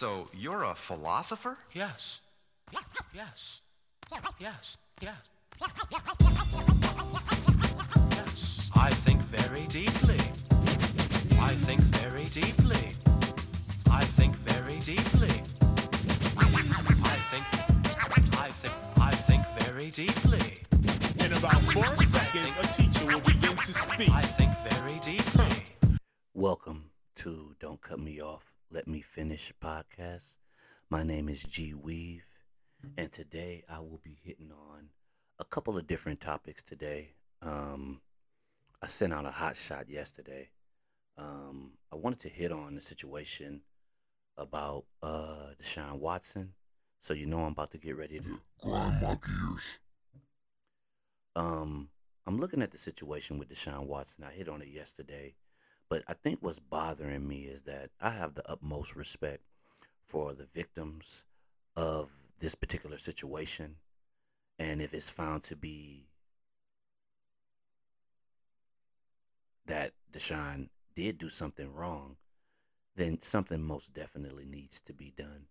So you're a philosopher? Yes. Yes. Yes. Yes. Yes. I think very deeply. I think very deeply. I think very deeply. I think I think I think very deeply. In about four seconds, a teacher will begin to speak. I think very deeply. Welcome to Don't Cut Me Off, Let Me Finish podcast. My name is G Weave, and today I will be hitting on a couple of different topics today. Um, I sent out a hot shot yesterday. Um, I wanted to hit on the situation about uh, Deshaun Watson. So you know I'm about to get ready to grind my gears. um, I'm looking at the situation with Deshaun Watson. I hit on it yesterday, but I think what's bothering me is that I have the utmost respect for the victims of this particular situation, and if it's found to be that Deshaun did do something wrong, then something most definitely needs to be done.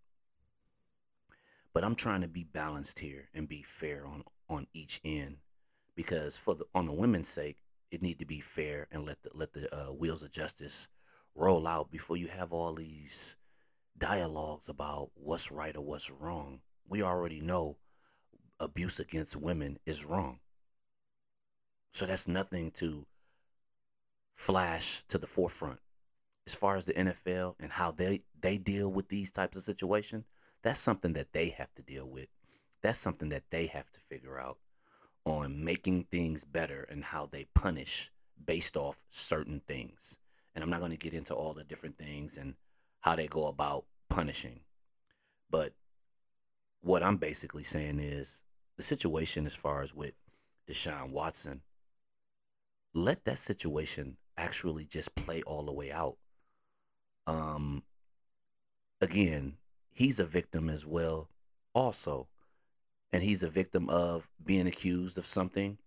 But I'm trying to be balanced here and be fair on on each end because for the on the women's sake, it need to be fair and let the let the uh, wheels of justice roll out before you have all these dialogues about what's right or what's wrong. We already know abuse against women is wrong. So that's nothing to flash to the forefront. As far as the NFL and how they they deal with these types of situations, that's something that they have to deal with. That's something that they have to figure out on making things better and how they punish based off certain things. And I'm not going to get into all the different things and how they go about punishing. But what I'm basically saying is the situation as far as with Deshaun Watson, let that situation actually just play all the way out. Um again, he's a victim as well also. And he's a victim of being accused of something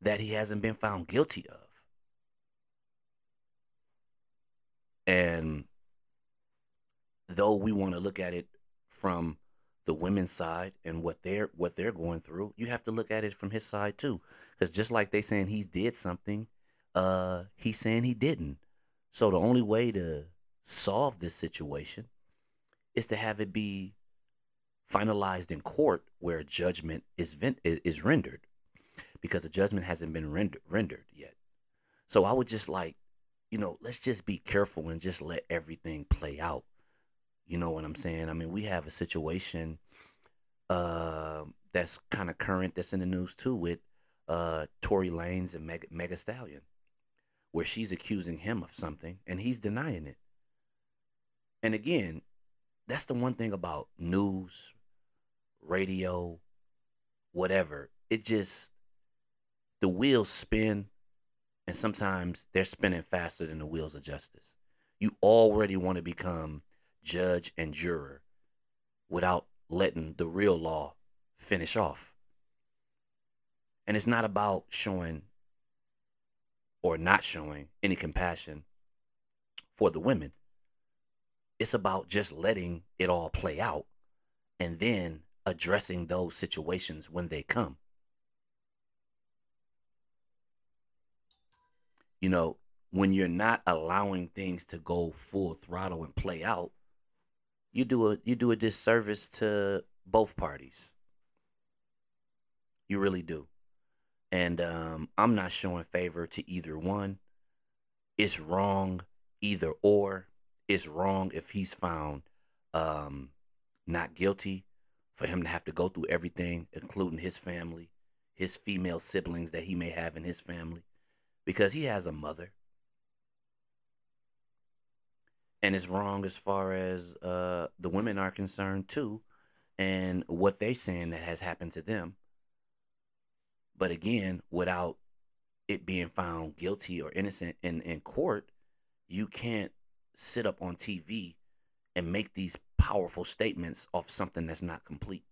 that he hasn't been found guilty of. And though we want to look at it from the women's side and what they're what they're going through, you have to look at it from his side too. Because just like they saying he did something, uh, he's saying he didn't. So the only way to solve this situation is to have it be finalized in court where judgment is is, rendered because the judgment hasn't been render- rendered yet. So I would just like, you know, let's just be careful and just let everything play out. You know what I'm saying? I mean, we have a situation uh, that's kind of current that's in the news too with uh, Tory Lanez and Meg- Mega Stallion, where she's accusing him of something and he's denying it. And again, that's the one thing about news, radio, whatever. It just the wheels spin and sometimes they're spinning faster than the wheels of justice. You already want to become judge and juror without letting the real law finish off. And it's not about showing or not showing any compassion for the women. It's about just letting it all play out and then addressing those situations when they come. You know, when you're not allowing things to go full throttle and play out, you do a you do a disservice to both parties. You really do. And um, I'm not showing favor to either one. It's wrong either or. It's wrong if he's found um, not guilty for him to have to go through everything, including his family, his female siblings that he may have in his family, because he has a mother. And it's wrong as far as uh, the women are concerned, too, and what they're saying that has happened to them. But again, without it being found guilty or innocent in, in court, you can't sit up on TV and make these powerful statements of something that's not complete.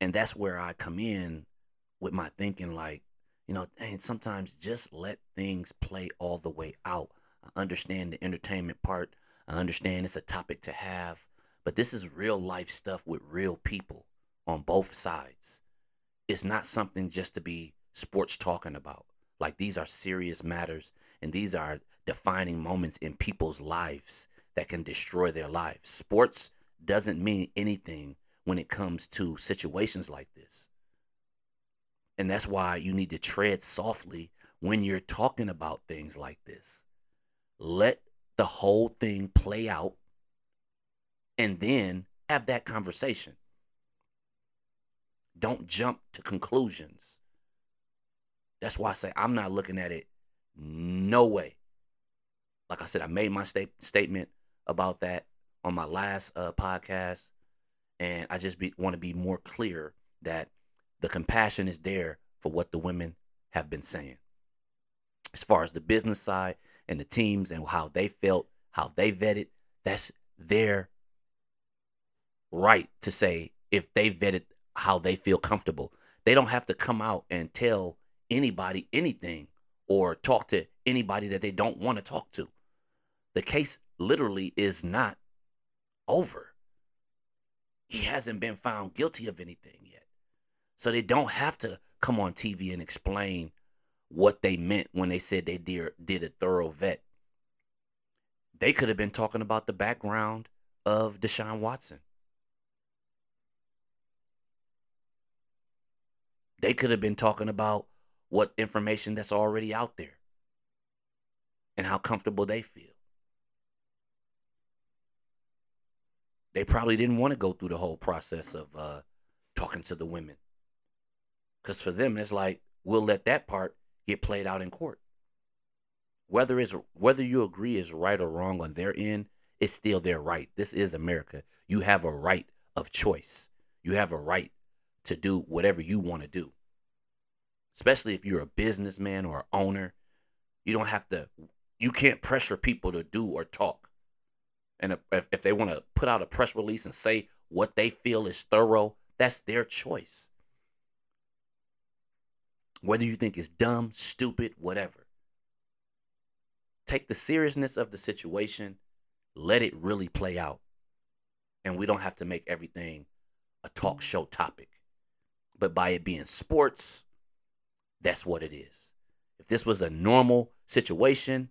And that's where I come in with my thinking like, you know, and sometimes just let things play all the way out. I understand the entertainment part. I understand it's a topic to have, but this is real life stuff with real people on both sides. It's not something just to be sports talking about. Like these are serious matters and these are defining moments in people's lives that can destroy their lives. Sports doesn't mean anything when it comes to situations like this. And that's why you need to tread softly when you're talking about things like this. Let the whole thing play out and then have that conversation. Don't jump to conclusions. That's why I say I'm not looking at it no way. Like I said, I made my sta- statement about that on my last uh, podcast, and I just want to be more clear that the compassion is there for what the women have been saying. As far as the business side and the teams and how they felt, how they vetted, that's their right to say if they vetted how they feel comfortable. They don't have to come out and tell anybody anything or talk to anybody that they don't want to talk to. The case literally is not over. He hasn't been found guilty of anything yet. So they don't have to come on TV and explain what they meant when they said they did, did a thorough vet. They could have been talking about the background of Deshaun Watson. They could have been talking about what information that's already out there and how comfortable they feel. They probably didn't want to go through the whole process of uh, talking to the women. Because for them, it's like, we'll let that part get played out in court. Whether it's whether you agree is right or wrong on their end, it's still their right. This is America. You have a right of choice. You have a right to do whatever you want to do. Especially if you're a businessman or owner, you don't have to. You can't pressure people to do or talk. And if, if they want to put out a press release and say what they feel is thorough, that's their choice. Whether you think it's dumb, stupid, whatever. Take the seriousness of the situation, let it really play out. And we don't have to make everything a talk show topic. But by it being sports, that's what it is. If this was a normal situation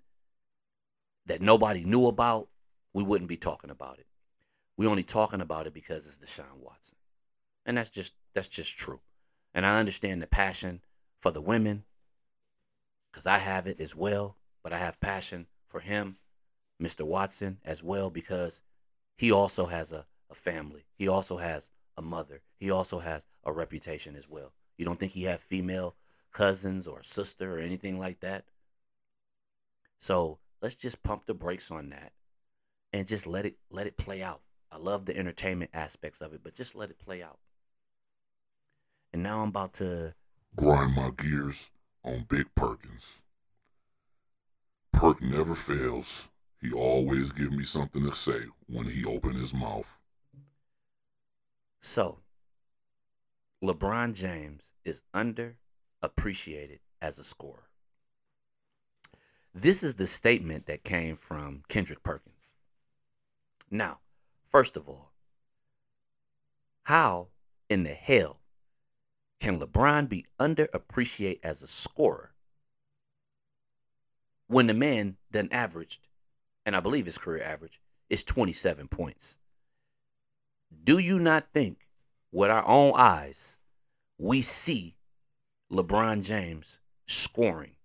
that nobody knew about, we wouldn't be talking about it. We're only talking about it because it's Deshaun Watson. And that's just that's just true. And I understand the passion for the women because I have it as well, but I have passion for him, Mr. Watson, as well, because he also has a, a family. He also has a mother. He also has a reputation as well. You don't think he have female cousins or sister or anything like that? So let's just pump the brakes on that and just let it let it play out. I love the entertainment aspects of it, but just let it play out. And now I'm about to grind my gears on Big Perkins. Perk never fails. He always give me something to say when he open his mouth. So, LeBron James is underappreciated as a scorer. This is the statement that came from Kendrick Perkins. Now, first of all, how in the hell can LeBron be underappreciated as a scorer when the man then averaged, and I believe his career average is 27 points? Do you not think, with our own eyes, we see LeBron James scoring?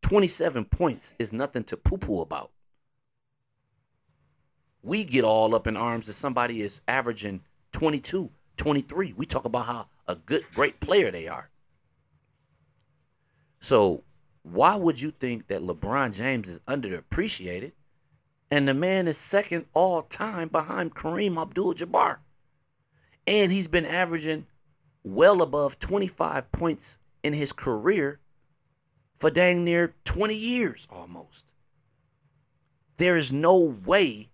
27 points is nothing to poo poo about. We get all up in arms that somebody is averaging 22, 23. We talk about how a good, great player they are. So, why would you think that LeBron James is underappreciated and the man is second all time behind Kareem Abdul Jabbar? And he's been averaging well above 25 points in his career for dang near 20 years almost. There is no way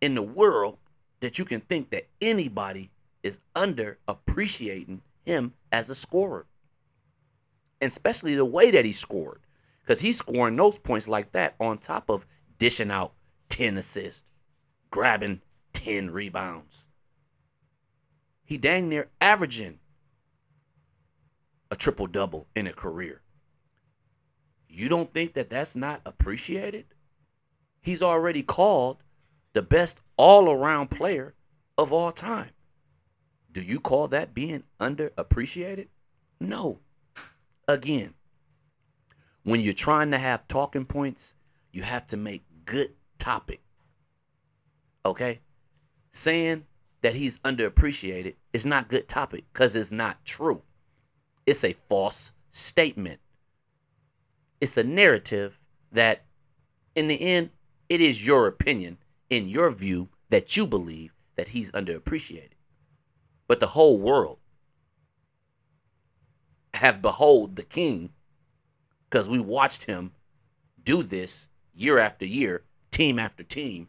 in the world that you can think that anybody is under appreciating him as a scorer. And especially the way that he scored. Because he's scoring those points like that on top of dishing out 10 assists, grabbing 10 rebounds. He dang near averaging a triple double in a career. You don't think that that's not appreciated? He's already called the best all around player of all time. Do you call that being underappreciated? No. Again, when you're trying to have talking points, you have to make good topic. Okay? Saying that he's underappreciated is not good topic because it's not true. It's a false statement. It's a narrative that, in the end, it is your opinion, in your view, that you believe that he's underappreciated. But the whole world have behold the king because we watched him do this year after year, team after team,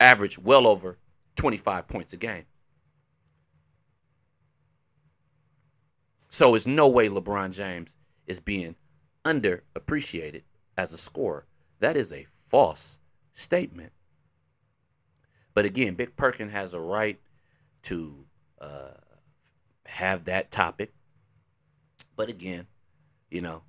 average well over 25 points a game. So it's no way LeBron James is being underappreciated as a scorer. That is a false statement. But again, Big Perkin has a right to uh, have that topic. But again, you know,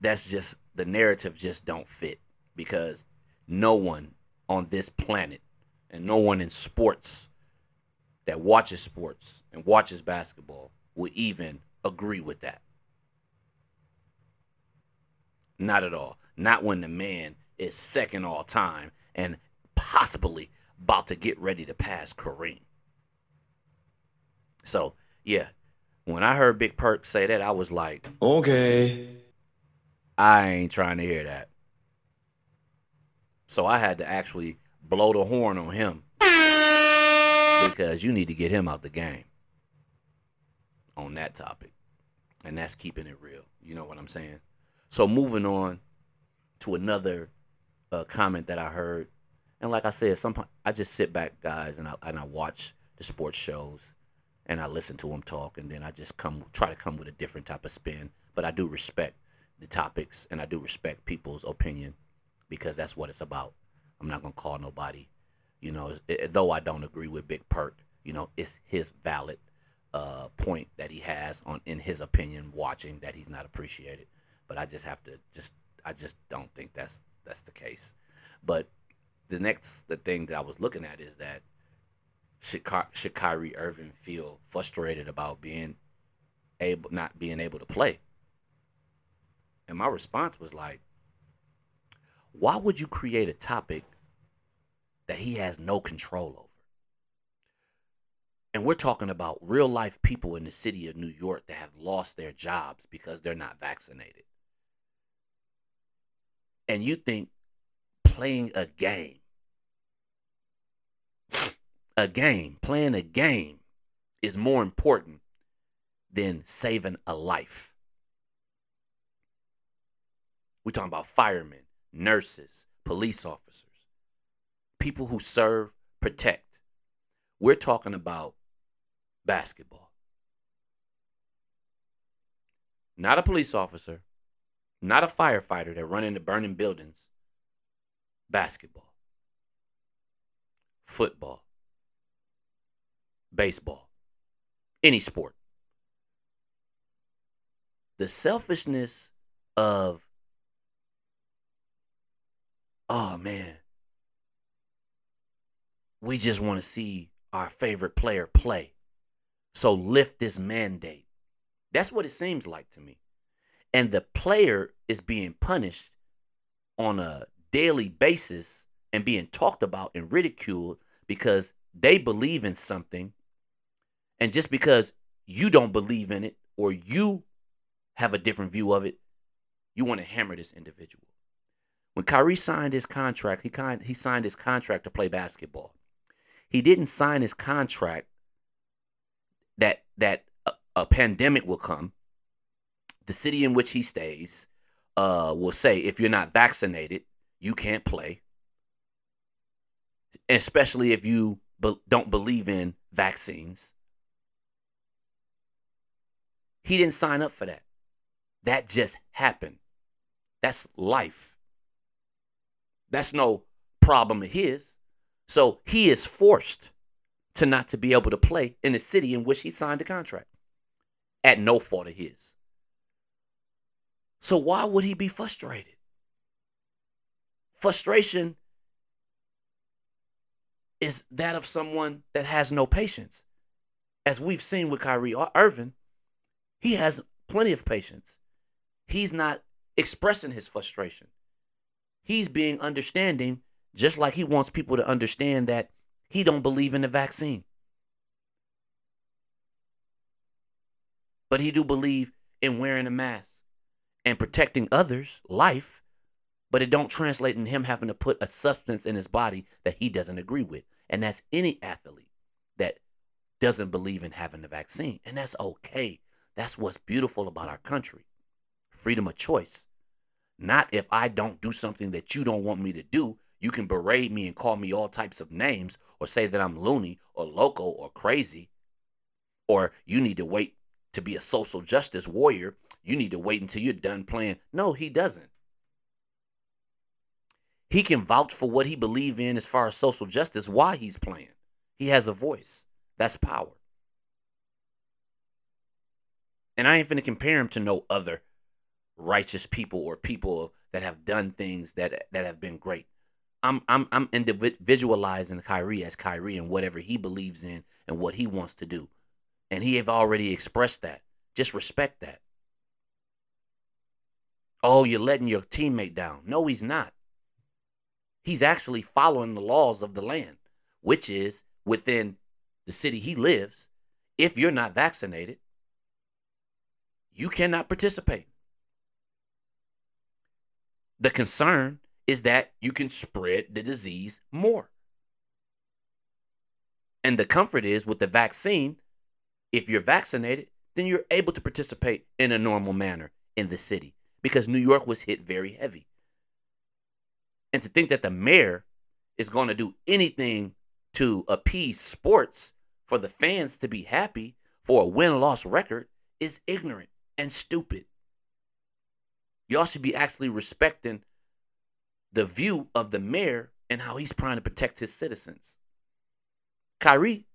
that's just the narrative just don't fit because no one on this planet and no one in sports that watches sports and watches basketball will even agree with that. Not at all. Not when the man is second all time and possibly about to get ready to pass Kareem. So, yeah, when I heard Big Perk say that, I was like, Okay. I ain't trying to hear that. So I had to actually blow the horn on him because you need to get him out the game on that topic. And that's keeping it real. You know what I'm saying? So moving on to another uh, comment that I heard. And like I said, some I just sit back, guys, and I and I watch the sports shows, and I listen to them talk, and then I just come try to come with a different type of spin. But I do respect the topics, and I do respect people's opinion because that's what it's about. I'm not gonna call nobody, you know, it, though I don't agree with Big Perk. You know, it's his valid uh, point that he has on in his opinion, watching that he's not appreciated. But I just have to just I just don't think that's that's the case. But the next the thing that I was looking at is that should, should Kyrie Irving feel frustrated about being able not being able to play? And my response was like, why would you create a topic that he has no control over? And we're talking about real life people in the city of New York that have lost their jobs because they're not vaccinated. And you think playing a game, a game, playing a game is more important than saving a life. We're talking about firemen, nurses, police officers, people who serve, protect. We're talking about basketball. Not a police officer, not a firefighter that run into burning buildings. Basketball, football, baseball, any sport. The selfishness of oh man, we just want to see our favorite player play. So lift this mandate. That's what it seems like to me. And the player is being punished on a daily basis and being talked about and ridiculed because they believe in something. And just because you don't believe in it or you have a different view of it, you want to hammer this individual. When Kyrie signed his contract, he, kind, he signed his contract to play basketball. He didn't sign his contract that that a, a pandemic will come. The city in which he stays uh, will say if you're not vaccinated, you can't play. Especially if you be- don't believe in vaccines. He didn't sign up for that. That just happened. That's life. That's no problem of his. So he is forced to not to be able to play in the city in which he signed the contract at no fault of his. So why would he be frustrated? Frustration is that of someone that has no patience. As we've seen with Kyrie Irving, he has plenty of patience. He's not expressing his frustration. He's being understanding just like he wants people to understand that he don't believe in the vaccine. But he do believe in wearing a mask and protecting others' life, but it don't translate in him having to put a substance in his body that he doesn't agree with. And that's any athlete that doesn't believe in having the vaccine. And that's okay. That's what's beautiful about our country. Freedom of choice. Not if I don't do something that you don't want me to do, you can berate me and call me all types of names or say that I'm loony or loco or crazy. Or you need to wait to be a social justice warrior. You need to wait until you're done playing. No, he doesn't. He can vouch for what he believes in as far as social justice, why he's playing. He has a voice. That's power. And I ain't finna compare him to no other righteous people or people that have done things that that have been great. I'm I'm I'm individualizing Kyrie as Kyrie and whatever he believes in and what he wants to do. And he have already expressed that. Just respect that. Oh, you're letting your teammate down. No, he's not. He's actually following the laws of the land, which is within the city he lives. If you're not vaccinated, you cannot participate. The concern is that you can spread the disease more. And the comfort is with the vaccine, if you're vaccinated, then you're able to participate in a normal manner in the city because New York was hit very heavy. And to think that the mayor is going to do anything to appease sports for the fans to be happy for a win loss record is ignorant and stupid. Y'all should be actually respecting the view of the mayor and how he's trying to protect his citizens. Kyrie,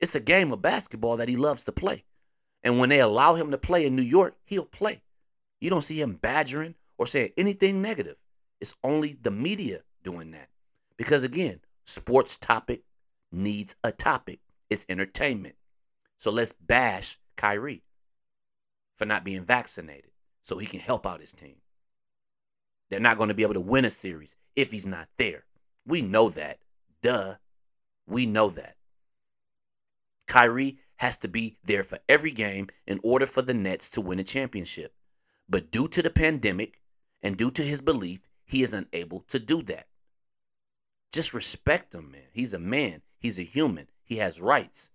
it's a game of basketball that he loves to play. And when they allow him to play in New York, he'll play. You don't see him badgering or saying anything negative. It's only the media doing that. Because again, sports topic needs a topic. It's entertainment. So let's bash Kyrie for not being vaccinated so he can help out his team. They're not going to be able to win a series if he's not there. We know that. Duh. We know that. Kyrie has to be there for every game in order for the Nets to win a championship. But due to the pandemic and due to his belief, he is unable to do that. Just respect him, man. He's a man, he's a human, he has rights.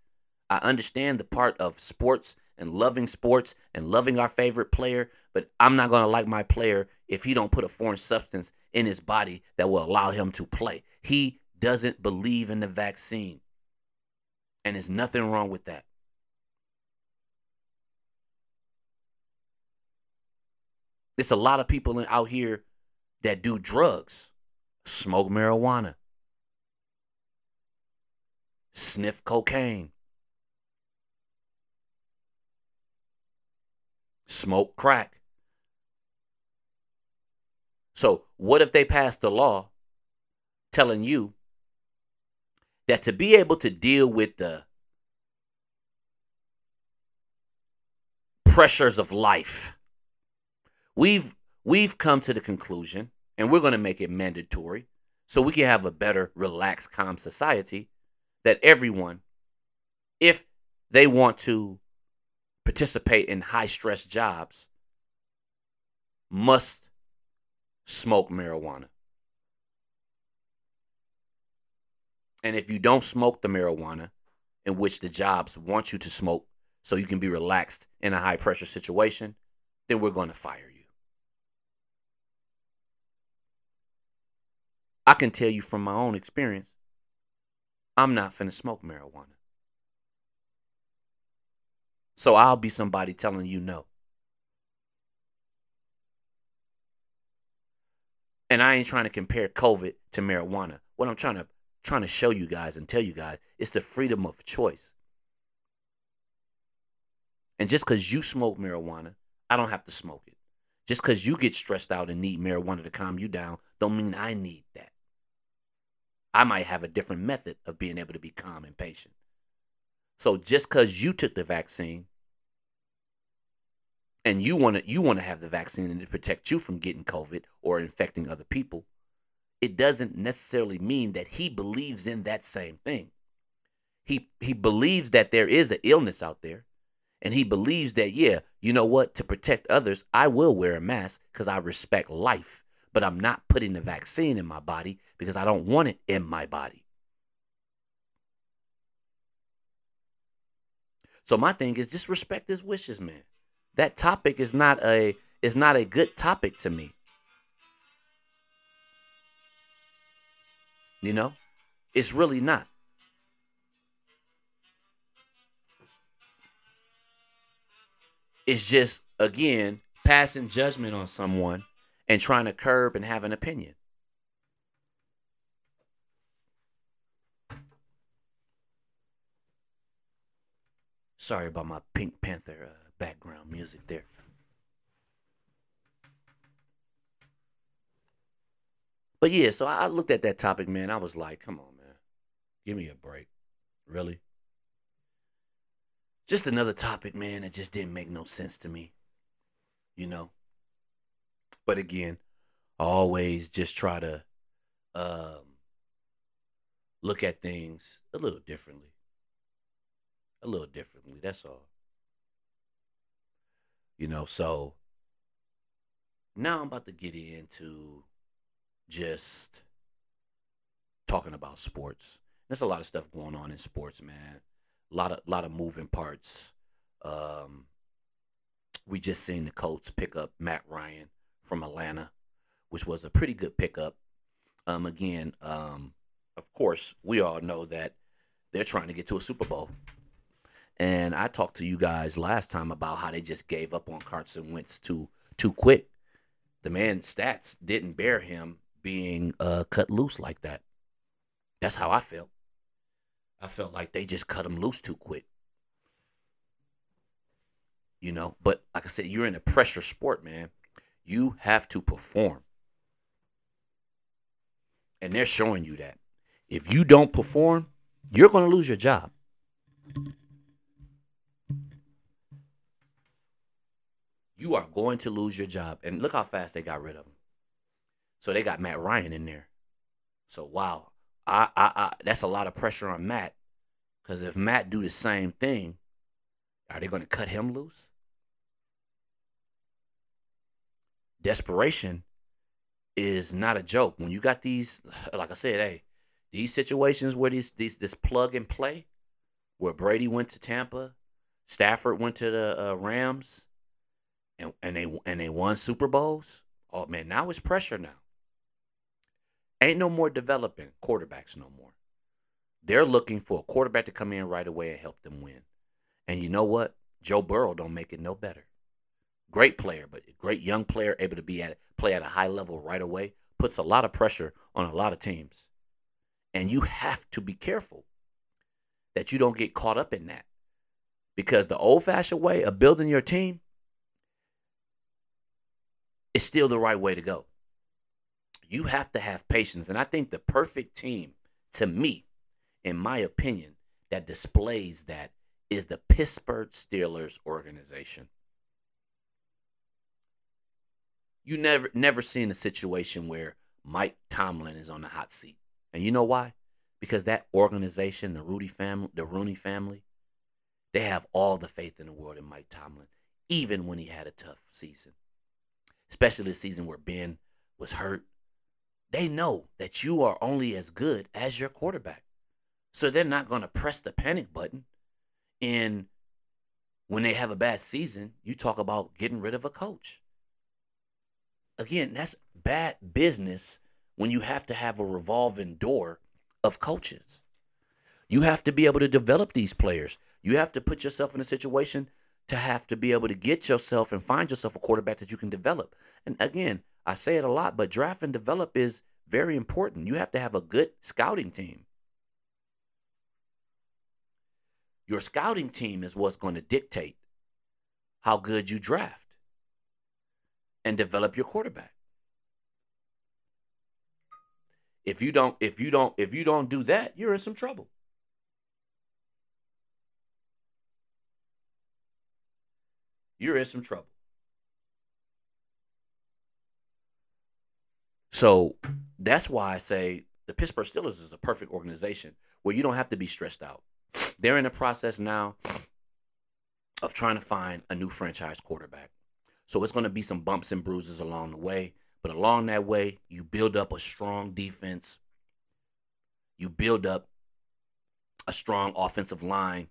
I understand the part of sports and loving sports and loving our favorite player, but I'm not going to like my player if he don't put a foreign substance in his body that will allow him to play. He doesn't believe in the vaccine. And there's nothing wrong with that. There's a lot of people out here that do drugs, smoke marijuana, sniff cocaine, smoke crack. So, what if they passed a law telling you that to be able to deal with the pressures of life, we've we've come to the conclusion, and we're going to make it mandatory so we can have a better, relaxed, calm society that everyone, if they want to participate in high stress jobs, must smoke marijuana. And if you don't smoke the marijuana, in which the jobs want you to smoke so you can be relaxed in a high pressure situation, then we're going to fire you. I can tell you from my own experience, I'm not finna smoke marijuana. So I'll be somebody telling you no. And I ain't trying to compare COVID to marijuana. What I'm trying to trying to show you guys and tell you guys is the freedom of choice. And just because you smoke marijuana, I don't have to smoke it. Just because you get stressed out and need marijuana to calm you down, don't mean I need that. I might have a different method of being able to be calm and patient. So just because you took the vaccine and you want to you want to have the vaccine and to protect you from getting COVID or infecting other people, it doesn't necessarily mean that he believes in that same thing. He he believes that there is an illness out there, and he believes that yeah, you know what, to protect others, I will wear a mask because I respect life, but I'm not putting the vaccine in my body because I don't want it in my body. So my thing is just respect his wishes, man. That topic is not a is not a good topic to me. You know? It's really not. It's just, again, passing judgment on someone and trying to curb and have an opinion. Sorry about my Pink Panther uh, background music there. But yeah, so I looked at that topic, man. I was like, come on, man. Give me a break. Really? Just another topic, man, that just didn't make no sense to me. You know? But again, I always just try to um, look at things a little differently. A little differently, that's all. You know, so now I'm about to get into just talking about sports. There's a lot of stuff going on in sports, man. A lot of lot of moving parts. Um, we just seen the Colts pick up Matt Ryan from Atlanta, which was a pretty good pickup. Um, again, um, of course, we all know that they're trying to get to a Super Bowl. And I talked to you guys last time about how they just gave up on Carson Wentz too too quick. The man's stats didn't bear him being uh, cut loose like that. That's how I felt. I felt like they just cut him loose too quick. You know, but like I said, you're in a pressure sport, man. You have to perform. And they're showing you that. If you don't perform, you're going to lose your job. You are going to lose your job. And look how fast they got rid of him. So they got Matt Ryan in there. So wow, I, I, I that's a lot of pressure on Matt. Because if Matt do the same thing, are they going to cut him loose? Desperation is not a joke. When you got these, like I said, hey, these situations where these these this plug and play, where Brady went to Tampa, Stafford went to the uh, Rams, and and they and they won Super Bowls. Oh man, now it's pressure now. Ain't no more developing quarterbacks no more. They're looking for a quarterback to come in right away and help them win. And you know what? Joe Burrow don't make it no better. Great player, but a great young player, able to be at play at a high level right away, puts a lot of pressure on a lot of teams. And you have to be careful that you don't get caught up in that. Because the old fashioned way of building your team is still the right way to go you have to have patience. And I think the perfect team, to me, in my opinion, that displays that is the Pittsburgh Steelers organization. You never never seen a situation where Mike Tomlin is on the hot seat. And you know why? Because that organization, the Rudy family, the Rooney family, they have all the faith in the world in Mike Tomlin, even when he had a tough season. Especially the season where Ben was hurt they know that you are only as good as your quarterback. So they're not going to press the panic button. And when they have a bad season, you talk about getting rid of a coach. Again, that's bad business when you have to have a revolving door of coaches. You have to be able to develop these players. You have to put yourself in a situation to have to be able to get yourself and find yourself a quarterback that you can develop. And again, I say it a lot, but draft and develop is very important. You have to have a good scouting team. Your scouting team is what's going to dictate how good you draft and develop your quarterback. If you don't if you don't if you don't do that, you're in some trouble. You're in some trouble. So that's why I say the Pittsburgh Steelers is a perfect organization where you don't have to be stressed out. They're in the process now of trying to find a new franchise quarterback. So it's going to be some bumps and bruises along the way. But along that way, you build up a strong defense. You build up a strong offensive line.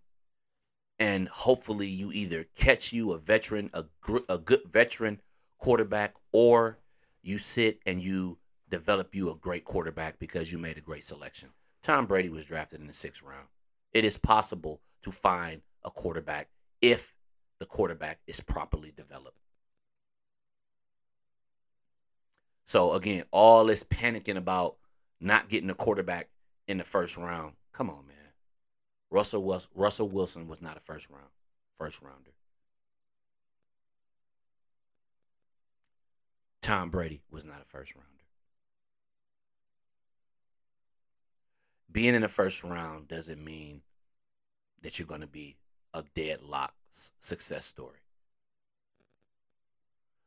And hopefully, you either catch you a veteran, a, gr- a good veteran quarterback, or you sit and you develop you a great quarterback because you made a great selection. Tom Brady was drafted in the sixth round. It is possible to find a quarterback if the quarterback is properly developed. So again, all this panicking about not getting a quarterback in the first round. Come on, man. Russell was Russell Wilson was not a first round first rounder. Tom Brady was not a first rounder. Being in the first round doesn't mean that you're going to be a deadlock success story.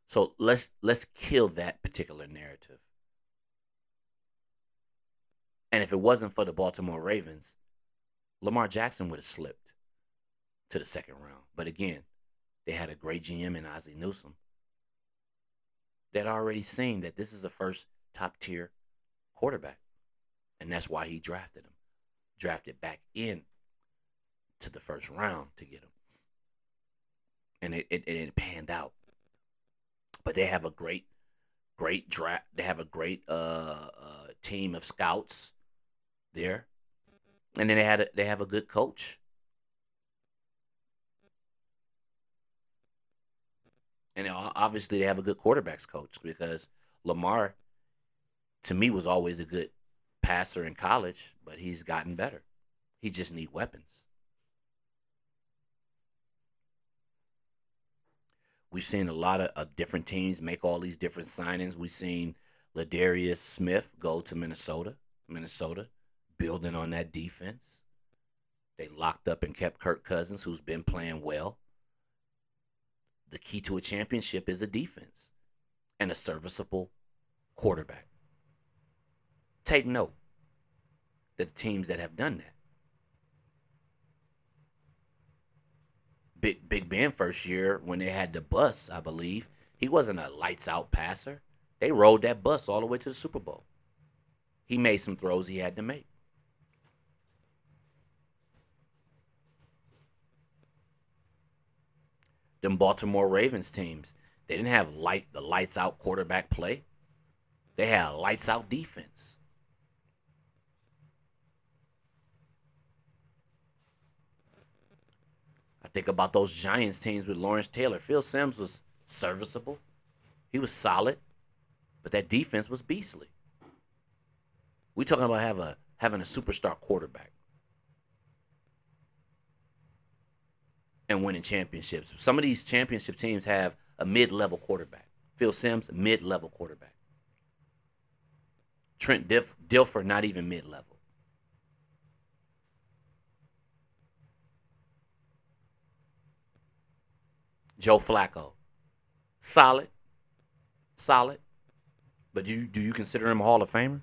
So let's let's kill that particular narrative. And if it wasn't for the Baltimore Ravens, Lamar Jackson would have slipped to the second round. But again, they had a great GM in Ozzie Newsome that already seen that this is a first top tier quarterback. And that's why he drafted him. Drafted back in to the first round to get him. And it, it, it panned out. But they have a great, great draft. They have a great uh, uh, team of scouts there. And then they had a, they have a good coach. And obviously they have a good quarterbacks coach because Lamar, to me, was always a good passer in college, but he's gotten better. He just need weapons. We've seen a lot of, of different teams make all these different signings. We've seen Ladarius Smith go to Minnesota. Minnesota building on that defense. They locked up and kept Kirk Cousins, who's been playing well the key to a championship is a defense and a serviceable quarterback. Take note that the teams that have done that. Big Big Ben first year when they had the bus, I believe, he wasn't a lights out passer. They rolled that bus all the way to the Super Bowl. He made some throws he had to make. them Baltimore Ravens teams. They didn't have light the lights out quarterback play. They had lights out defense. I think about those Giants teams with Lawrence Taylor. Phil Simms was serviceable. He was solid, but that defense was beastly. We're talking about have a having a superstar quarterback. and winning championships. Some of these championship teams have a mid-level quarterback. Phil Simms, mid-level quarterback. Trent Dilfer, not even mid-level. Joe Flacco, solid, solid. But do you, do you consider him a Hall of Famer?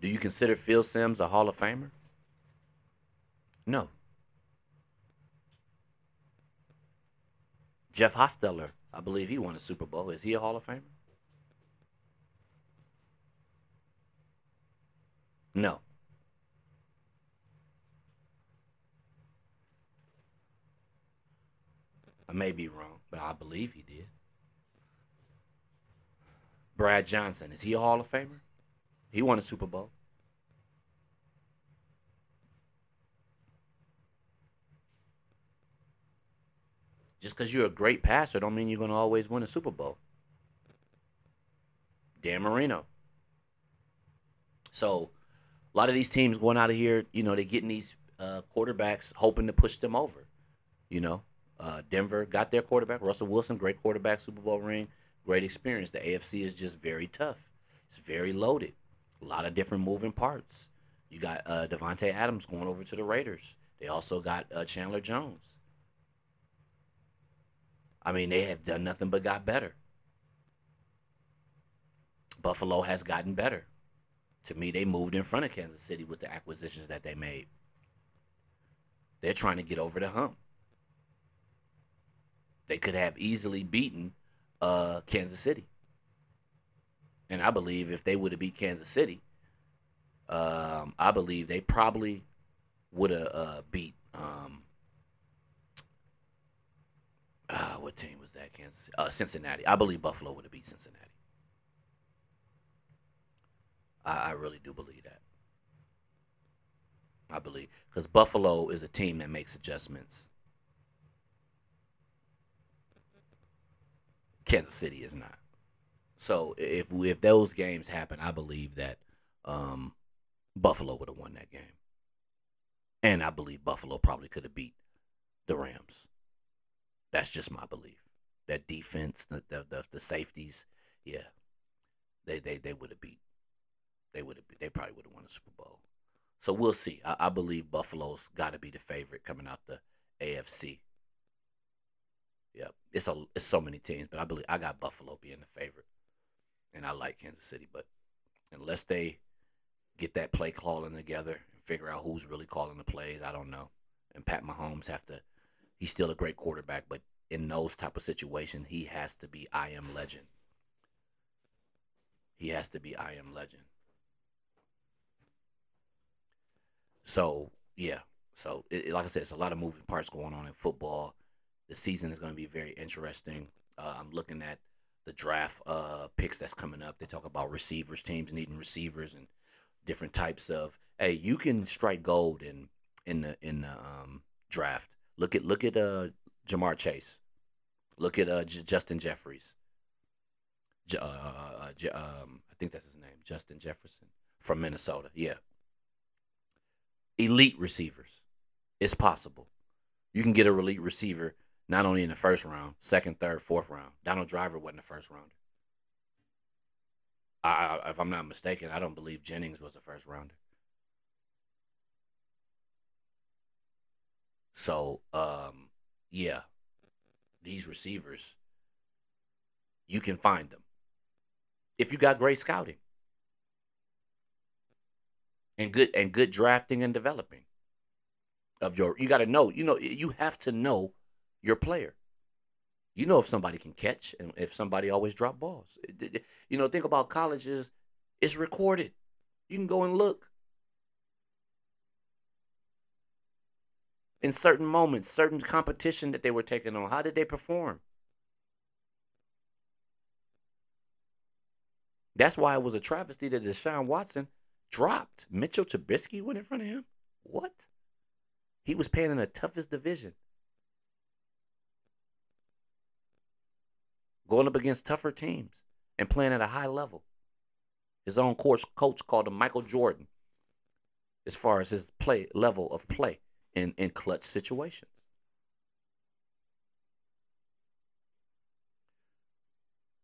Do you consider Phil Simms a Hall of Famer? No. Jeff Hostetler, I believe he won a Super Bowl. Is he a Hall of Famer? No. I may be wrong, but I believe he did. Brad Johnson, is he a Hall of Famer? He won a Super Bowl. Just because you're a great passer don't mean you're going to always win a Super Bowl. Dan Marino. So a lot of these teams going out of here, you know, they're getting these uh, quarterbacks hoping to push them over. You know, uh, Denver got their quarterback, Russell Wilson, great quarterback, Super Bowl ring, great experience. The AFC is just very tough. It's very loaded. A lot of different moving parts. You got uh, Davante Adams going over to the Raiders. They also got uh, Chandler Jones. I mean, they have done nothing but got better. Buffalo has gotten better. To me, they moved in front of Kansas City with the acquisitions that they made. They're trying to get over the hump. They could have easily beaten uh, Kansas City. And I believe if they would have beat Kansas City, um, I believe they probably would have uh, beat um, uh, what team was that? Kansas, uh, Cincinnati. I believe Buffalo would have beat Cincinnati. I, I really do believe that. I believe because Buffalo is a team that makes adjustments. Kansas City is not. So if if those games happen, I believe that um, Buffalo would have won that game, and I believe Buffalo probably could have beat the Rams. That's just my belief. That defense, the the, the, the safeties, yeah, they they they would have beat. They would have. They probably would have won the Super Bowl. So we'll see. I, I believe Buffalo's got to be the favorite coming out the AFC. Yep, it's a it's so many teams, but I believe I got Buffalo being the favorite, and I like Kansas City. But unless they get that play calling together and figure out who's really calling the plays, I don't know. And Pat Mahomes have to. He's still a great quarterback, but in those type of situations, he has to be I am legend. He has to be I am legend. So yeah, so it, like I said, it's a lot of moving parts going on in football. The season is going to be very interesting. Uh, I'm looking at the draft uh, picks that's coming up. They talk about receivers, teams needing receivers and different types of. Hey, you can strike gold in in the in the um, draft. Look at look at uh, Ja'Marr Chase. Look at uh, J- Justin Jeffries. J- uh, uh, J- um, I think that's his name, Justin Jefferson from Minnesota. Yeah, elite receivers. It's possible. You can get a elite receiver not only in the first round, second, third, fourth round. Donald Driver wasn't a first rounder. I, I, if I'm not mistaken, I don't believe Jennings was a first rounder. So, um, yeah, these receivers, you can find them if you got great scouting and good and good drafting and developing of your. You got to know. You know, you have to know your player. You know if somebody can catch and if somebody always drop balls. You know, think about colleges. It's recorded. You can go and look. In certain moments, certain competition that they were taking on, how did they perform? That's why it was a travesty that Deshaun Watson dropped. Mitchell Trubisky went in front of him. What? He was playing in the toughest division. Going up against tougher teams and playing at a high level. His own coach, coach called him Michael Jordan as far as his play level of play in, in clutch situations.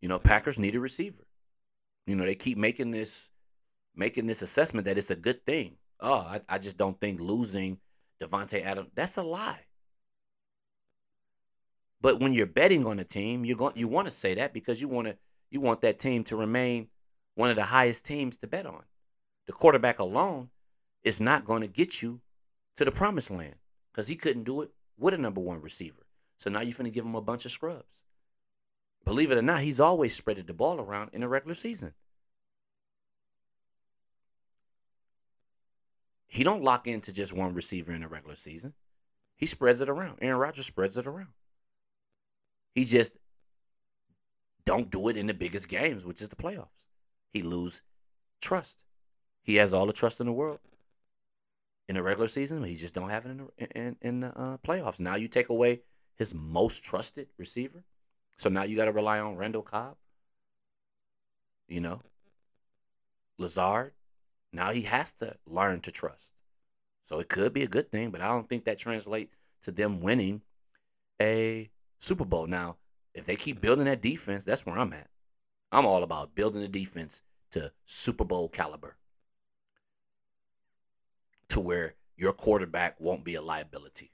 You know, Packers need a receiver. You know, they keep making this making this assessment that it's a good thing. Oh, I, I just don't think losing Davante Adams, that's a lie. But when you're betting on a team, you're going you want to say that because you want to you want that team to remain one of the highest teams to bet on. The quarterback alone is not going to get you to the promised land because he couldn't do it with a number one receiver. So now you're going to give him a bunch of scrubs. Believe it or not, he's always spreaded the ball around in the regular season. He don't lock into just one receiver in the regular season. He spreads it around. Aaron Rodgers spreads it around. He just don't do it in the biggest games, which is the playoffs. He lose trust. He has all the trust in the world in the regular season, but he just don't have it in the, in, in the uh, playoffs. Now you take away his most trusted receiver, so now you got to rely on Randall Cobb. You know, Lazard, now he has to learn to trust. So it could be a good thing, but I don't think that translates to them winning a Super Bowl. Now, if they keep building that defense, that's where I'm at. I'm all about building the defense to Super Bowl caliber to where your quarterback won't be a liability.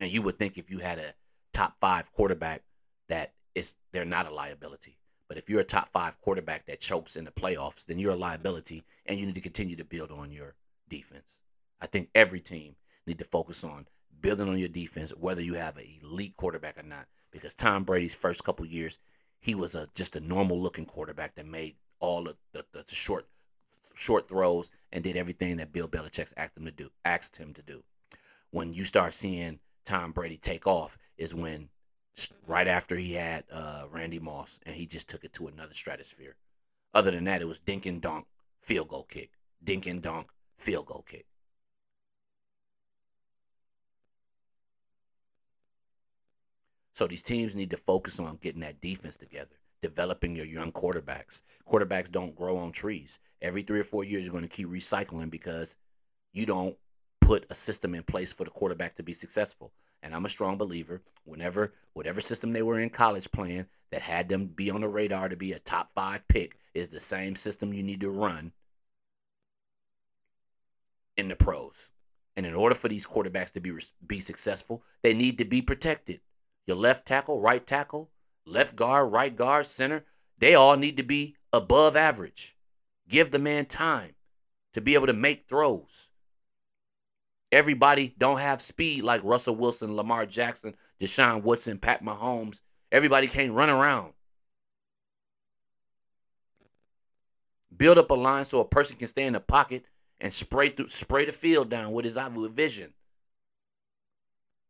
And you would think if you had a top five quarterback that it's they're not a liability. But if you're a top five quarterback that chokes in the playoffs, then you're a liability and you need to continue to build on your defense. I think every team need to focus on building on your defense, whether you have an elite quarterback or not. Because Tom Brady's first couple years, he was a just a normal looking quarterback that made all of the, the, the short short throws and did everything that Bill Belichick asked him to do. Asked him to do. When you start seeing Tom Brady take off, is when right after he had uh, Randy Moss and he just took it to another stratosphere. Other than that, it was dink and dunk, field goal kick, dink and dunk, field goal kick. So these teams need to focus on getting that defense together, developing your young quarterbacks. Quarterbacks don't grow on trees. Every three or four years, you're going to keep recycling because you don't put a system in place for the quarterback to be successful. And I'm a strong believer. Whenever whatever system they were in college playing that had them be on the radar to be a top five pick is the same system you need to run in the pros. And in order for these quarterbacks to be be successful, they need to be protected. Your left tackle, right tackle, left guard, right guard, center, they all need to be above average. Give the man time to be able to make throws. Everybody don't have speed like Russell Wilson, Lamar Jackson, Deshaun Watson, Pat Mahomes. Everybody can't run around. Build up a line so a person can stay in the pocket and spray through, spray the field down with his eye vision.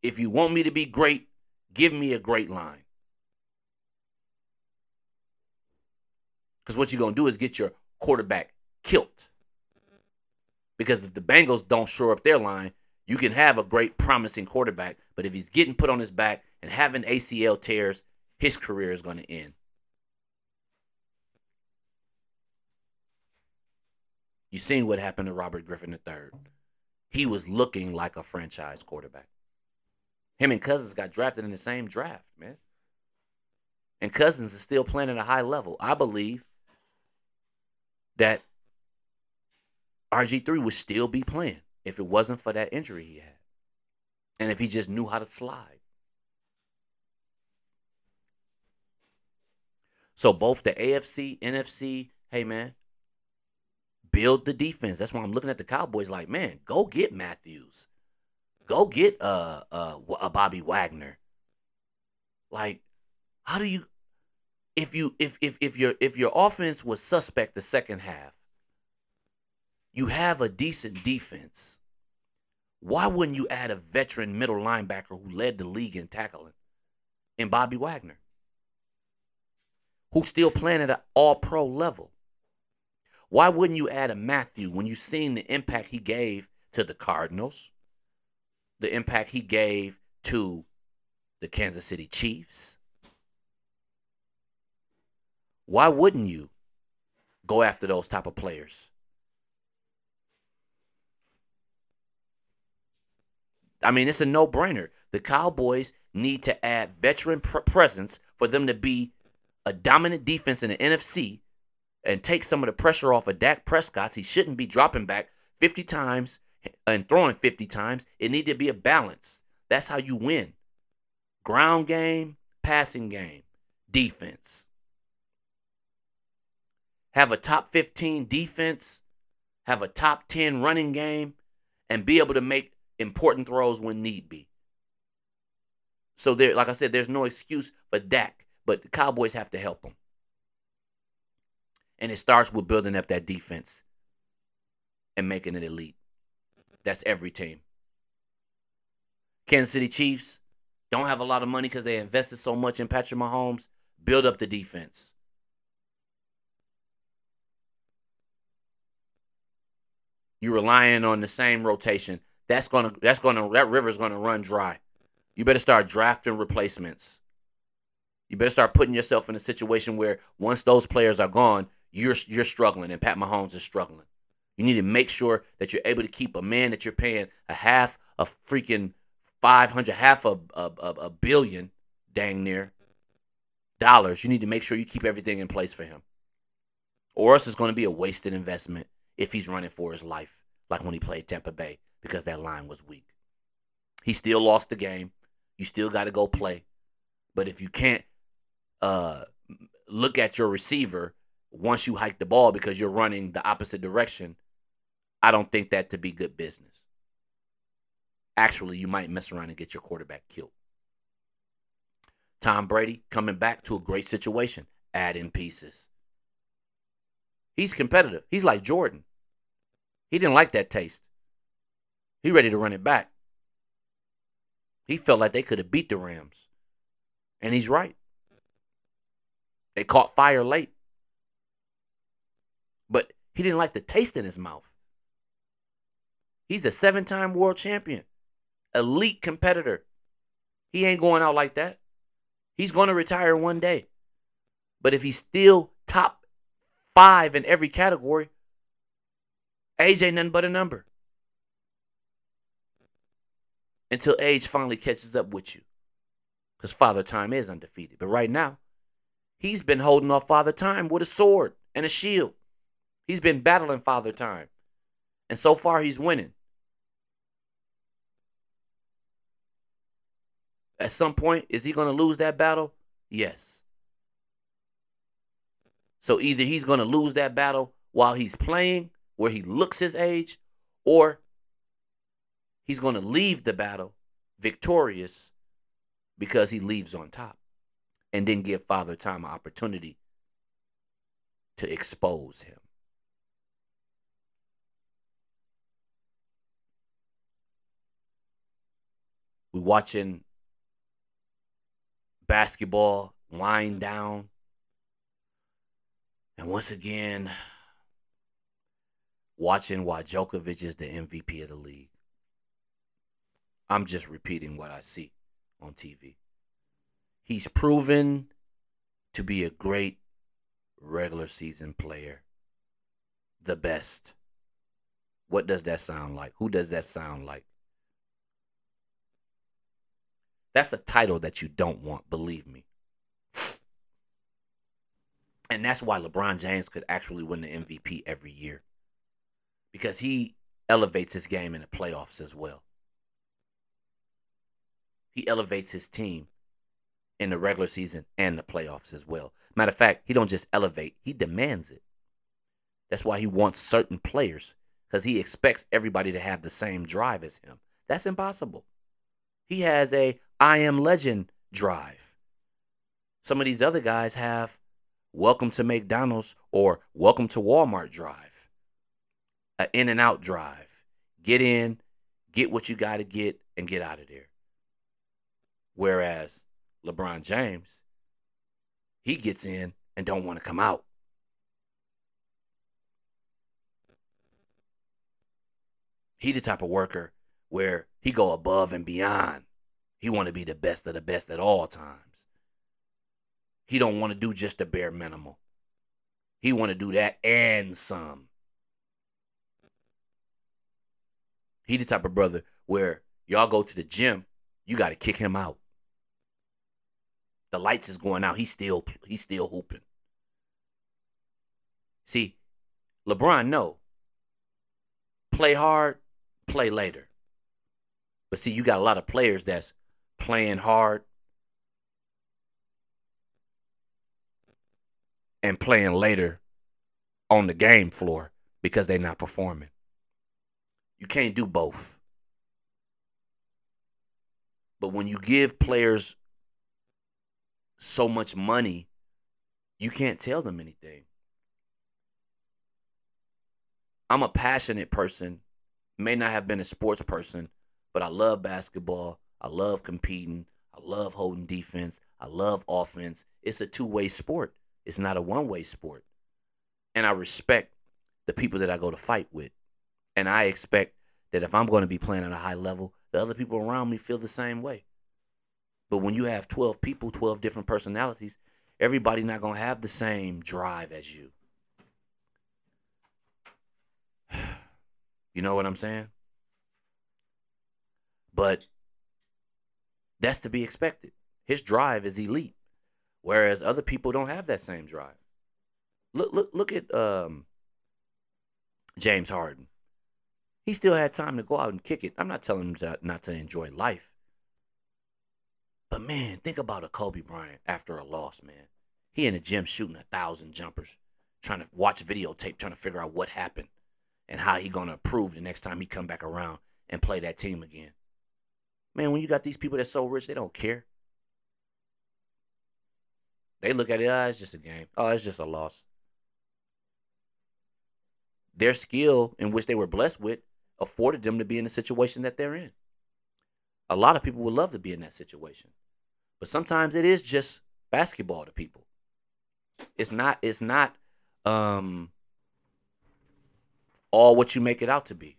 If you want me to be great, give me a great line. Because what you're gonna do is get your quarterback killed. Because if the Bengals don't shore up their line, you can have a great, promising quarterback. But if he's getting put on his back and having ACL tears, his career is going to end. You seen what happened to Robert Griffin III. He was looking like a franchise quarterback. Him and Cousins got drafted in the same draft, man. And Cousins is still playing at a high level. I believe that RG3 would still be playing if it wasn't for that injury he had. And if he just knew how to slide. So both the AFC, NFC, hey man, build the defense. That's why I'm looking at the Cowboys like, man, go get Matthews. Go get uh a Bobby Wagner. Like, how do you if you if if if your if your offense was suspect the second half, you have a decent defense. Why wouldn't you add a veteran middle linebacker who led the league in tackling and Bobby Wagner? Who's still playing at an all pro level? Why wouldn't you add a Mathieu when you've seen the impact he gave to the Cardinals, the impact he gave to the Kansas City Chiefs? Why wouldn't you go after those type of players? I mean, it's a no brainer. The Cowboys need to add veteran pr- presence for them to be a dominant defense in the NFC and take some of the pressure off of Dak Prescott. He shouldn't be dropping back 50 times and throwing 50 times. It need to be a balance. That's how you win. Ground game, passing game, defense. Have a top 15 defense, have a top 10 running game, and be able to make important throws when need be. So there, like I said, there's no excuse for Dak, but the Cowboys have to help him. And it starts with building up that defense and making it elite. That's every team. Kansas City Chiefs don't have a lot of money because they invested so much in Patrick Mahomes. Build up the defense. You're relying on the same rotation that's gonna that's gonna that river's gonna run dry. You better start drafting replacements. You better start putting yourself in a situation where once those players are gone, you're you're struggling and Pat Mahomes is struggling. You need to make sure that you're able to keep a man that you're paying a half a freaking 500 half a a, a, billion dang near dollars. You need to make sure you keep everything in place for him. Or else it's going to be a wasted investment if he's running for his life like when he played Tampa Bay because that line was weak. He still lost the game. You still got to go play. But if you can't uh, look at your receiver once you hike the ball because you're running the opposite direction, I don't think that to be good business. Actually, you might mess around and get your quarterback killed. Tom Brady coming back to a great situation, add in pieces. He's competitive. He's like Jordan. He didn't like that taste. He ready to run it back. He felt like they could have beat the Rams. And he's right. They caught fire late. But he didn't like the taste in his mouth. He's a seven time world champion, elite competitor. He ain't going out like that. He's going to retire one day. But if he's still top five in every category, age ain't nothing but a number. Until age finally catches up with you. Because Father Time is undefeated. But right now, he's been holding off Father Time with a sword and a shield. He's been battling Father Time. And so far, he's winning. At some point, is he going to lose that battle? Yes. So either he's going to lose that battle while he's playing, where he looks his age, or he's going to leave the battle victorious because he leaves on top and then give Father Time an opportunity to expose him. We watching basketball wind down. And once again, watching why Djokovic is the MVP of the league. I'm just repeating what I see on TV. He's proven to be a great regular season player. The best. What does that sound like? Who does that sound like? That's a title that you don't want, believe me. And that's why LeBron James could actually win the MVP every year. Because he elevates his game in the playoffs as well. He elevates his team in the regular season and the playoffs as well. Matter of fact, he don't just elevate, he demands it. That's why he wants certain players because he expects everybody to have the same drive as him. That's impossible. He has a I am legend drive. Some of these other guys have welcome to McDonald's or welcome to Walmart drive. An in and out drive. Get in, get what you got to get and get out of there. Whereas LeBron James, he gets in and don't want to come out. He the type of worker where he go above and beyond. He want to be the best of the best at all times. He don't want to do just the bare minimal. He want to do that and some. He the type of brother where y'all go to the gym, you got to kick him out. The lights is going out. He's still he's still hooping. See, LeBron no. Play hard, play later. But see, you got a lot of players that's playing hard and playing later on the game floor because they're not performing. You can't do both. But when you give players so much money, you can't tell them anything. I'm a passionate person, may not have been a sports person, but I love basketball. I love competing. I love holding defense. I love offense. It's a two way sport, it's not a one way sport. And I respect the people that I go to fight with. And I expect that if I'm going to be playing at a high level, the other people around me feel the same way. But when you have 12 people, 12 different personalities, everybody not going to have the same drive as you. You know what I'm saying? But that's to be expected. His drive is elite, whereas other people don't have that same drive. Look, look, look at um, James Harden. He still had time to go out and kick it. I'm not telling him to, not to enjoy life. But man, think about a Kobe Bryant after a loss, man. He in the gym shooting a thousand jumpers, trying to watch videotape, trying to figure out what happened and how he gonna improve the next time he come back around and play that team again. Man, when you got these people that's so rich, they don't care. They look at it, oh, it's just a game. Oh, it's just a loss. Their skill in which they were blessed with afforded them to be in the situation that they're in. A lot of people would love to be in that situation. But sometimes it is just basketball to people. It's not it's not um all what you make it out to be.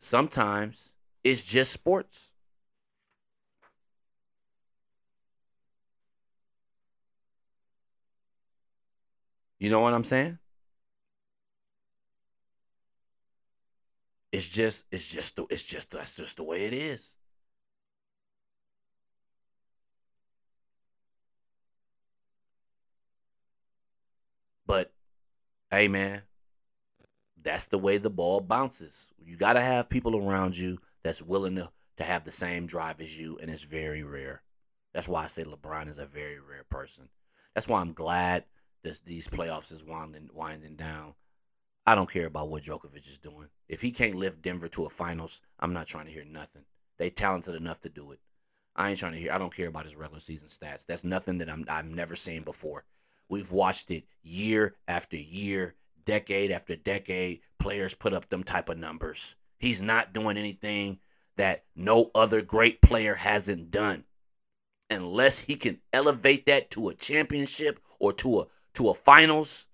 Sometimes it's just sports. You know what I'm saying? It's just it's just it's just that's just the way it is. But hey man, that's the way the ball bounces. You got to have people around you that's willing to to have the same drive as you and it's very rare. That's why I say LeBron is a very rare person. That's why I'm glad this these playoffs is winding winding down. I don't care about what Djokovic is doing. If he can't lift Denver to a finals, I'm not trying to hear nothing. They talented enough to do it. I ain't trying to hear. I don't care about his regular season stats. That's nothing that I'm I've never seen before. We've watched it year after year, decade after decade. Players put up them type of numbers. He's not doing anything that no other great player hasn't done. Unless he can elevate that to a championship or to a to a finals,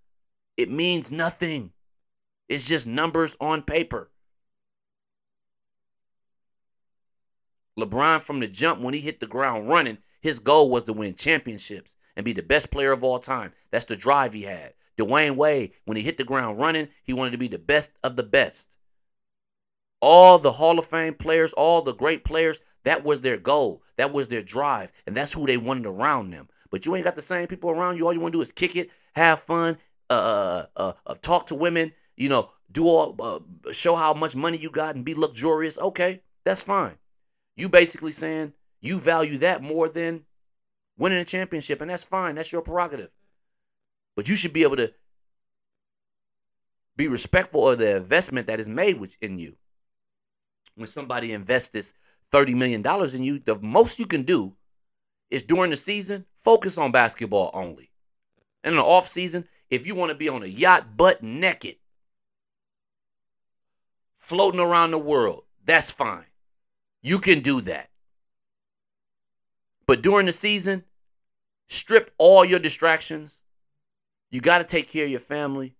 it means nothing. It's just numbers on paper. LeBron from the jump when he hit the ground running, his goal was to win championships and be the best player of all time. That's the drive he had. Dwyane Wade, when he hit the ground running, he wanted to be the best of the best. All the Hall of Fame players, all the great players, that was their goal. That was their drive. And that's who they wanted around them. But you ain't got the same people around you. All you want to do is kick it, have fun, uh, uh, uh, talk to women, you know, do all, uh, show how much money you got and be luxurious. Okay, that's fine. You basically saying you value that more than winning a championship, and that's fine. That's your prerogative. But you should be able to be respectful of the investment that is made in you. When somebody invests this $30 million in you, the most you can do is during the season, focus on basketball only. And in the off season, if you want to be on a yacht butt naked, floating around the world, that's fine. You can do that. But during the season, strip all your distractions. You got to take care of your family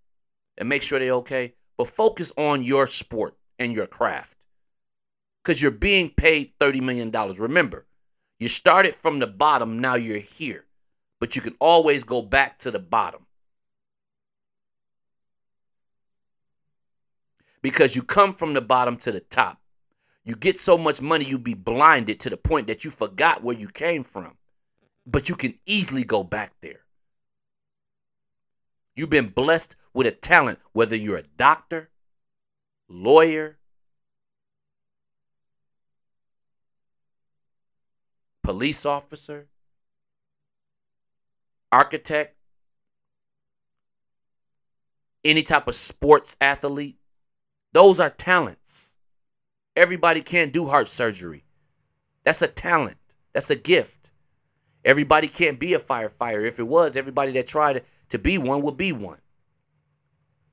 and make sure they're okay. But focus on your sport and your craft because you're being paid $30 million. Remember, you started from the bottom, now you're here. But you can always go back to the bottom. Because you come from the bottom to the top. You get so much money, you be blinded to the point that you forgot where you came from. But you can easily go back there. You've been blessed with a talent, whether you're a doctor, lawyer, police officer, architect, any type of sports athlete. Those are talents. Everybody can't do heart surgery. That's a talent. That's a gift. Everybody can't be a firefighter. If it was, everybody that tried to be one would be one.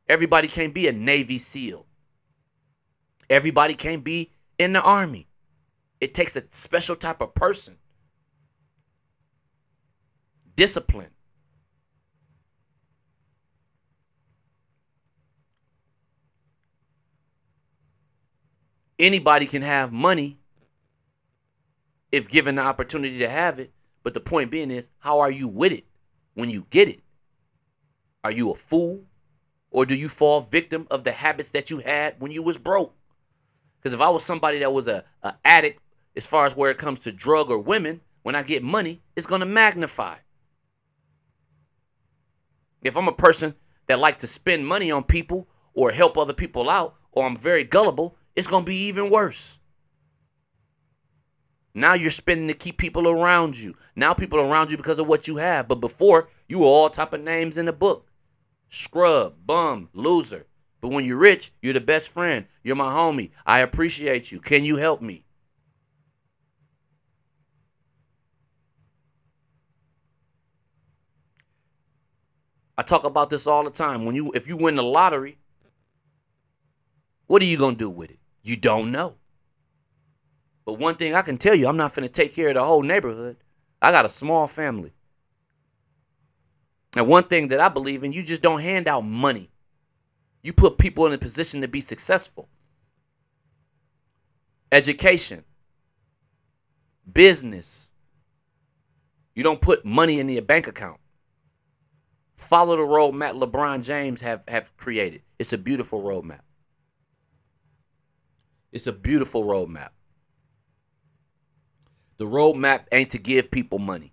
Everybody can't be a Navy SEAL. Everybody can't be in the Army. It takes a special type of person. Discipline. anybody can have money if given the opportunity to have it. But the point being is, how are you with it when you get it? Are you a fool Or do you fall victim of the habits that you had when you was broke? Because if I was somebody that was a, a addict as far as where it comes to drug or women, when I get money, it's gonna magnify. If I'm a person that like to spend money on people or help other people out, or I'm very gullible, it's gonna be even worse. Now you're spending to keep people around you. Now people around you because of what you have. But before, you were all type of names in the book. Scrub, bum, loser. But when you're rich, you're the best friend. You're my homie. I appreciate you. Can you help me? I talk about this all the time. When you if you win the lottery, what are you going to do with it? You don't know. But one thing I can tell you, I'm not going to take care of the whole neighborhood. I got a small family. And one thing that I believe in, you just don't hand out money. You put people in a position to be successful. Education, business. You don't put money in your bank account. Follow the roadmap LeBron James have, have created. It's a beautiful roadmap. It's a beautiful roadmap. The roadmap ain't to give people money.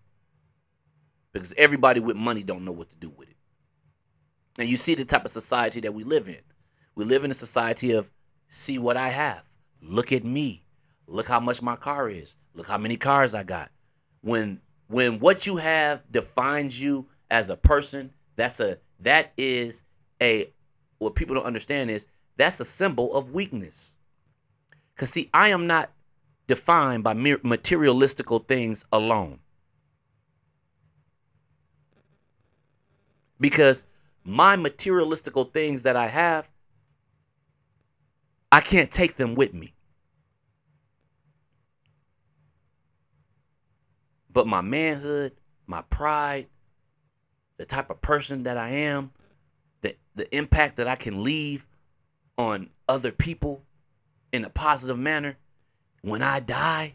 Because everybody with money don't know what to do with it. And you see the type of society that we live in. We live in a society of see what I have. Look at me. Look how much my car is. Look how many cars I got. When when what you have defines you as a person, that's a that is a what people don't understand is that's a symbol of weakness. Cuz see, I am not defined by materialistical things alone. Because my materialistical things that I have, I can't take them with me. But my manhood, my pride, the type of person that I am, the, the impact that I can leave on other people in a positive manner, when I die,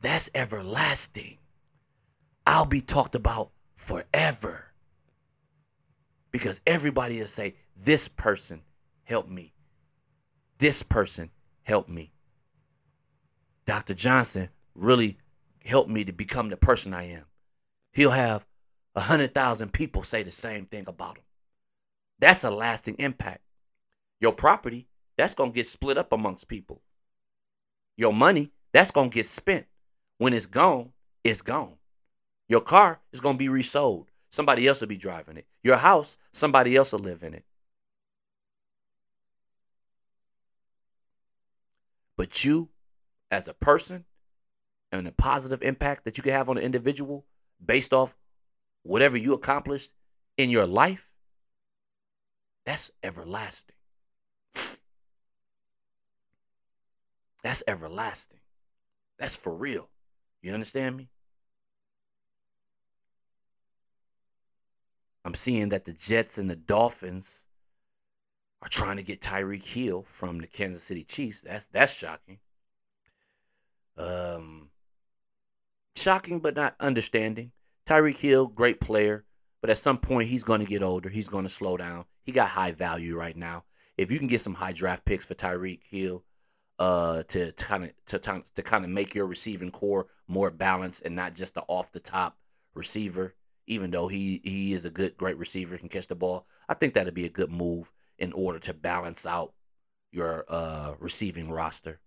that's everlasting. I'll be talked about forever. Because everybody will say, This person helped me. This person helped me. Dr. Johnson really helped me to become the person I am. He'll have a hundred thousand people say the same thing about him. That's a lasting impact. Your property, that's gonna get split up amongst people. Your money, that's going to get spent. When it's gone, it's gone. Your car is going to be resold. Somebody else will be driving it. Your house, somebody else will live in it. But you, as a person, and the positive impact that you can have on an individual based off whatever you accomplished in your life, that's everlasting. That's everlasting. That's for real. You understand me? I'm seeing that the Jets and the Dolphins are trying to get Tyreek Hill from the Kansas City Chiefs. That's that's shocking. Um shocking but not understanding. Tyreek Hill, great player, but at some point he's going to get older. He's going to slow down. He got high value right now. If you can get some high draft picks for Tyreek Hill, uh, to kind of to to kind of make your receiving core more balanced and not just the off the top receiver. Even though he he is a good great receiver, can catch the ball. I think that'd be a good move in order to balance out your uh, receiving roster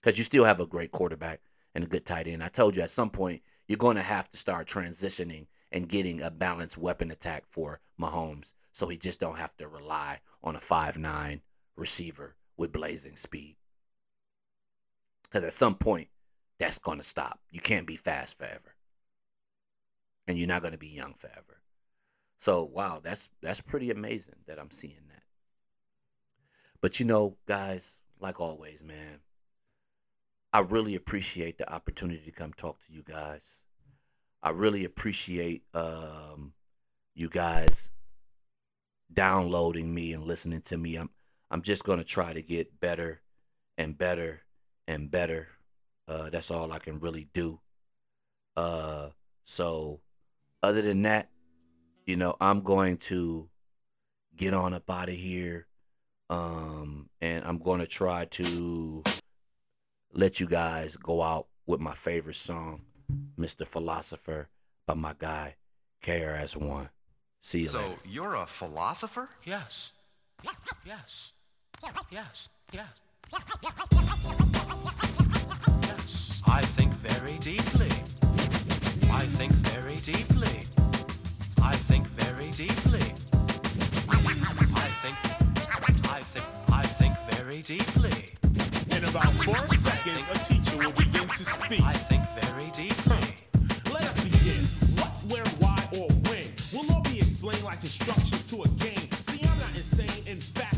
because you still have a great quarterback and a good tight end. I told you at some point you're going to have to start transitioning and getting a balanced weapon attack for Mahomes, so he just don't have to rely on a five nine receiver with blazing speed. Because at some point, that's going to stop. You can't be fast forever. And you're not going to be young forever. So, wow, that's that's pretty amazing that I'm seeing that. But you know, guys, like always, man, I really appreciate the opportunity to come talk to you guys. I really appreciate um, you guys downloading me and listening to me. I'm I'm just gonna try to get better and better and better. Uh, that's all I can really do. Uh, so, other than that, you know, I'm going to get on up out of here. Um, and I'm going to try to let you guys go out with my favorite song, Mr. Philosopher, by my guy, KRS-One. See you So later. you're a philosopher? Yes. Yes. Yes. Yes. Yes. I think very deeply. I think very deeply. I think very deeply. I think. I think. I think very deeply. In about four seconds, a teacher will begin to speak. I think very deeply. Let us begin. What, where, why, or when will all be explained like instructions to a game. See, I'm not insane. In fact,